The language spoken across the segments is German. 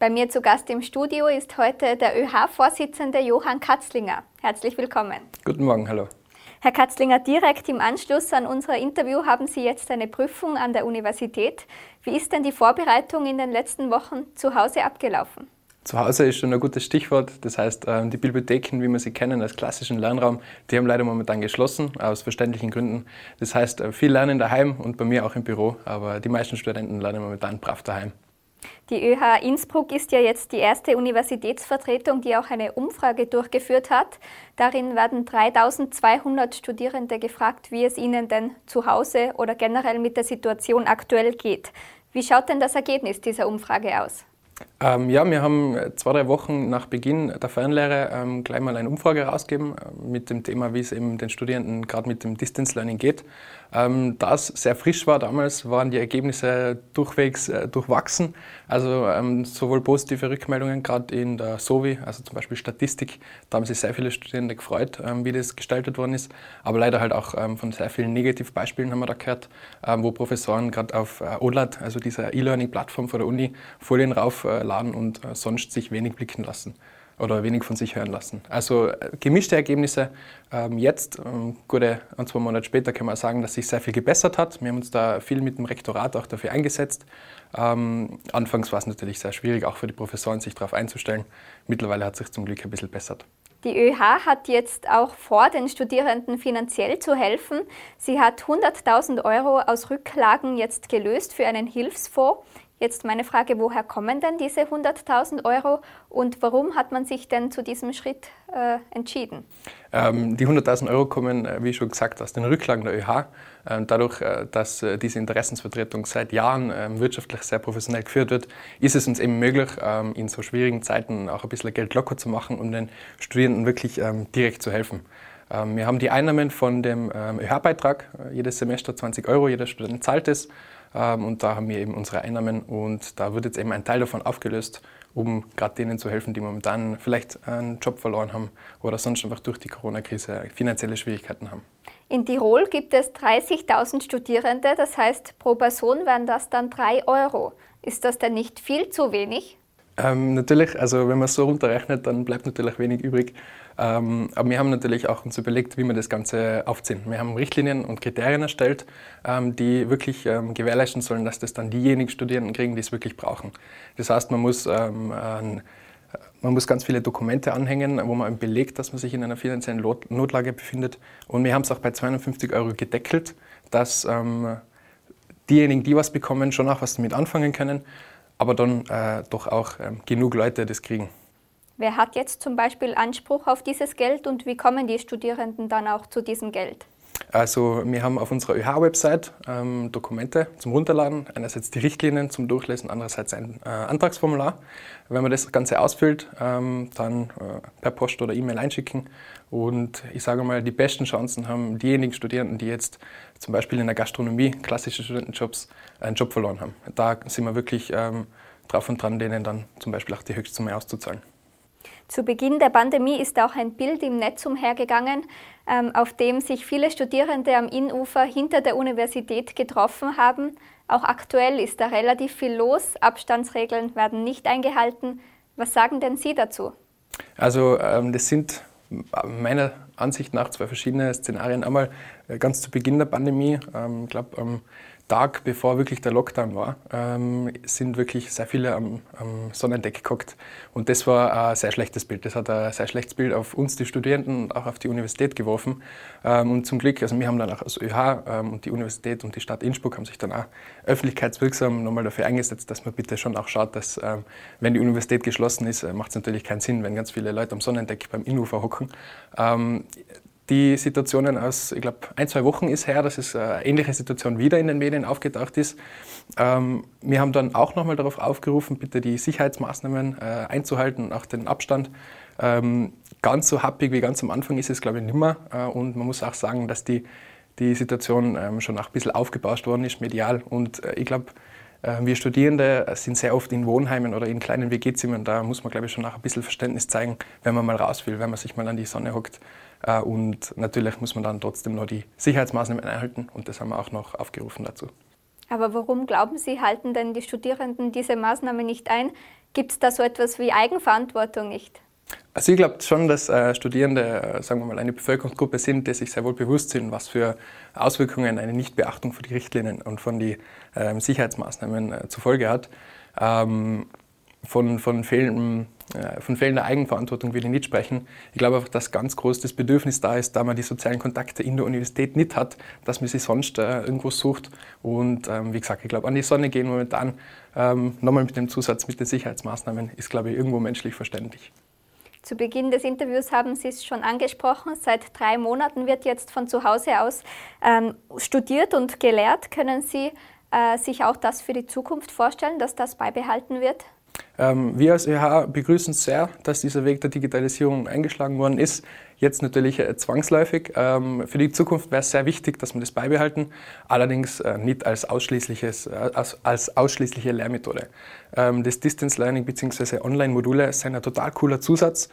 Bei mir zu Gast im Studio ist heute der ÖH-Vorsitzende Johann Katzlinger. Herzlich willkommen. Guten Morgen, hallo. Herr Katzlinger, direkt im Anschluss an unser Interview haben Sie jetzt eine Prüfung an der Universität. Wie ist denn die Vorbereitung in den letzten Wochen zu Hause abgelaufen? Zu Hause ist schon ein gutes Stichwort. Das heißt, ähm, die Bibliotheken, wie wir sie kennen als klassischen Lernraum, die haben leider momentan geschlossen, aus verständlichen Gründen. Das heißt, äh, viel Lernen daheim und bei mir auch im Büro, aber die meisten Studenten lernen momentan brav daheim. Die ÖH Innsbruck ist ja jetzt die erste Universitätsvertretung, die auch eine Umfrage durchgeführt hat. Darin werden 3200 Studierende gefragt, wie es ihnen denn zu Hause oder generell mit der Situation aktuell geht. Wie schaut denn das Ergebnis dieser Umfrage aus? Ähm, ja, wir haben zwei, drei Wochen nach Beginn der Fernlehre ähm, gleich mal eine Umfrage herausgegeben äh, mit dem Thema, wie es eben den Studierenden gerade mit dem Distance Learning geht. Ähm, da es sehr frisch war damals, waren die Ergebnisse durchwegs äh, durchwachsen. Also ähm, sowohl positive Rückmeldungen, gerade in der SOVI, also zum Beispiel Statistik, da haben sich sehr viele Studierende gefreut, ähm, wie das gestaltet worden ist. Aber leider halt auch ähm, von sehr vielen Negativbeispielen haben wir da gehört, wo Professoren gerade auf äh, OLAT, also dieser E-Learning-Plattform von der Uni, Folien raufladen und äh, sonst sich wenig blicken lassen oder wenig von sich hören lassen. Also äh, gemischte Ergebnisse. Ähm, jetzt, ähm, gute ein, zwei Monate später, kann man sagen, dass sich sehr viel gebessert hat. Wir haben uns da viel mit dem Rektorat auch dafür eingesetzt. Ähm, anfangs war es natürlich sehr schwierig, auch für die Professoren, sich darauf einzustellen. Mittlerweile hat sich zum Glück ein bisschen bessert. Die ÖH hat jetzt auch vor, den Studierenden finanziell zu helfen. Sie hat 100.000 Euro aus Rücklagen jetzt gelöst für einen Hilfsfonds. Jetzt meine Frage, woher kommen denn diese 100.000 Euro und warum hat man sich denn zu diesem Schritt äh, entschieden? Ähm, die 100.000 Euro kommen, äh, wie schon gesagt, aus den Rücklagen der ÖH. Ähm, dadurch, äh, dass äh, diese Interessensvertretung seit Jahren ähm, wirtschaftlich sehr professionell geführt wird, ist es uns eben möglich, ähm, in so schwierigen Zeiten auch ein bisschen Geld locker zu machen, um den Studierenden wirklich ähm, direkt zu helfen. Ähm, wir haben die Einnahmen von dem ÖH-Beitrag, jedes Semester 20 Euro, jeder Student zahlt es. Ähm, und da haben wir eben unsere Einnahmen und da wird jetzt eben ein Teil davon aufgelöst, um gerade denen zu helfen, die momentan vielleicht einen Job verloren haben oder sonst einfach durch die Corona-Krise finanzielle Schwierigkeiten haben. In Tirol gibt es 30.000 Studierende, das heißt pro Person wären das dann 3 Euro. Ist das denn nicht viel zu wenig? Ähm, natürlich, also wenn man es so runterrechnet, dann bleibt natürlich wenig übrig. Ähm, aber wir haben natürlich auch uns überlegt, wie wir das Ganze aufziehen. Wir haben Richtlinien und Kriterien erstellt, ähm, die wirklich ähm, gewährleisten sollen, dass das dann diejenigen Studierenden kriegen, die es wirklich brauchen. Das heißt, man muss, ähm, ein, man muss ganz viele Dokumente anhängen, wo man belegt, dass man sich in einer finanziellen Notlage befindet. Und wir haben es auch bei 250 Euro gedeckelt, dass ähm, diejenigen, die was bekommen, schon auch was damit anfangen können aber dann äh, doch auch ähm, genug Leute das kriegen. Wer hat jetzt zum Beispiel Anspruch auf dieses Geld und wie kommen die Studierenden dann auch zu diesem Geld? Also wir haben auf unserer ÖH-Website ähm, Dokumente zum Runterladen. Einerseits die Richtlinien zum Durchlesen, andererseits ein äh, Antragsformular. Wenn man das Ganze ausfüllt, ähm, dann äh, per Post oder E-Mail einschicken. Und ich sage mal, die besten Chancen haben diejenigen Studierenden, die jetzt zum Beispiel in der Gastronomie, klassische Studentenjobs, einen Job verloren haben. Da sind wir wirklich ähm, drauf und dran, denen dann zum Beispiel auch die Höchstsumme auszuzahlen. Zu Beginn der Pandemie ist auch ein Bild im Netz umhergegangen, ähm, auf dem sich viele Studierende am Innufer hinter der Universität getroffen haben. Auch aktuell ist da relativ viel los. Abstandsregeln werden nicht eingehalten. Was sagen denn Sie dazu? Also ähm, das sind meiner Ansicht nach zwei verschiedene Szenarien. Einmal äh, ganz zu Beginn der Pandemie, ähm, ich glaube am Tag bevor wirklich der Lockdown war, ähm, sind wirklich sehr viele am, am Sonnendeck geguckt. Und das war ein sehr schlechtes Bild. Das hat ein sehr schlechtes Bild auf uns, die Studierenden, und auch auf die Universität geworfen. Ähm, und zum Glück, also wir haben dann auch als ÖH ähm, und die Universität und die Stadt Innsbruck haben sich dann auch öffentlichkeitswirksam nochmal dafür eingesetzt, dass man bitte schon auch schaut, dass ähm, wenn die Universität geschlossen ist, äh, macht es natürlich keinen Sinn, wenn ganz viele Leute am Sonnendeck beim Innufer hocken. Die Situationen aus, ich glaube, ein, zwei Wochen ist her, dass es eine ähnliche Situation wieder in den Medien aufgetaucht ist. Ähm, wir haben dann auch nochmal darauf aufgerufen, bitte die Sicherheitsmaßnahmen äh, einzuhalten und auch den Abstand. Ähm, ganz so happig wie ganz am Anfang ist es, glaube ich, nicht mehr. Äh, und man muss auch sagen, dass die, die Situation ähm, schon auch ein bisschen aufgebauscht worden ist, medial. Und äh, ich glaube, wir Studierende sind sehr oft in Wohnheimen oder in kleinen WG-Zimmern. Da muss man, glaube ich, schon auch ein bisschen Verständnis zeigen, wenn man mal raus will, wenn man sich mal an die Sonne hockt. Äh, und natürlich muss man dann trotzdem noch die Sicherheitsmaßnahmen einhalten und das haben wir auch noch aufgerufen dazu. Aber warum glauben Sie, halten denn die Studierenden diese Maßnahme nicht ein? Gibt es da so etwas wie Eigenverantwortung nicht? Also ich glaube schon, dass äh, Studierende, äh, sagen wir mal, eine Bevölkerungsgruppe sind, die sich sehr wohl bewusst sind, was für Auswirkungen eine Nichtbeachtung von den Richtlinien und von den äh, Sicherheitsmaßnahmen zur Folge hat. Ähm, von, von, fehlendem, äh, von fehlender Eigenverantwortung will ich nicht sprechen. Ich glaube einfach, dass ganz groß das Bedürfnis da ist, da man die sozialen Kontakte in der Universität nicht hat, dass man sie sonst äh, irgendwo sucht. Und ähm, wie gesagt, ich glaube, an die Sonne gehen momentan, ähm, nochmal mit dem Zusatz mit den Sicherheitsmaßnahmen, ist, glaube ich, irgendwo menschlich verständlich. Zu Beginn des Interviews haben Sie es schon angesprochen. Seit drei Monaten wird jetzt von zu Hause aus ähm, studiert und gelehrt. Können Sie äh, sich auch das für die Zukunft vorstellen, dass das beibehalten wird? Ähm, wir als ÖH begrüßen sehr, dass dieser Weg der Digitalisierung eingeschlagen worden ist. Jetzt natürlich äh, zwangsläufig. Ähm, für die Zukunft wäre es sehr wichtig, dass wir das beibehalten, allerdings äh, nicht als, ausschließliches, äh, als, als ausschließliche Lehrmethode. Ähm, das Distance Learning bzw. Online-Module sind ein total cooler Zusatz,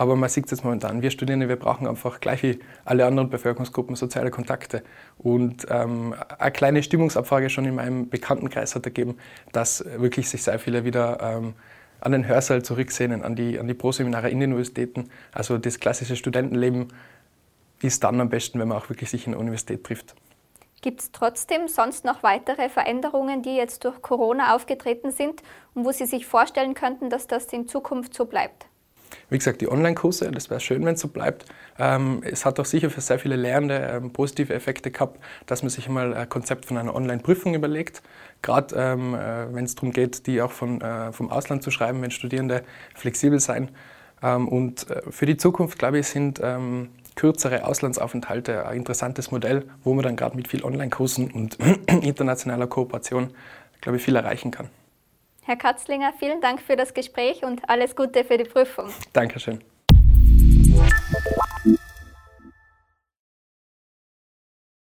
aber man sieht es jetzt momentan. Wir Studierende, wir brauchen einfach gleich wie alle anderen Bevölkerungsgruppen soziale Kontakte. Und ähm, eine kleine Stimmungsabfrage schon in meinem Bekanntenkreis hat ergeben, dass wirklich sich sehr viele wieder ähm, an den Hörsaal zurücksehnen, an die, an die Proseminare in den Universitäten. Also das klassische Studentenleben ist dann am besten, wenn man auch wirklich sich in der Universität trifft. Gibt es trotzdem sonst noch weitere Veränderungen, die jetzt durch Corona aufgetreten sind und wo Sie sich vorstellen könnten, dass das in Zukunft so bleibt? Wie gesagt, die Online-Kurse, das wäre schön, wenn es so bleibt. Ähm, es hat auch sicher für sehr viele Lehrende ähm, positive Effekte gehabt, dass man sich einmal ein Konzept von einer Online-Prüfung überlegt. Gerade ähm, äh, wenn es darum geht, die auch von, äh, vom Ausland zu schreiben, wenn Studierende flexibel sein. Ähm, und äh, für die Zukunft, glaube ich, sind ähm, kürzere Auslandsaufenthalte ein interessantes Modell, wo man dann gerade mit viel Online-Kursen und internationaler Kooperation, glaube ich, viel erreichen kann. Herr Katzlinger, vielen Dank für das Gespräch und alles Gute für die Prüfung. Dankeschön.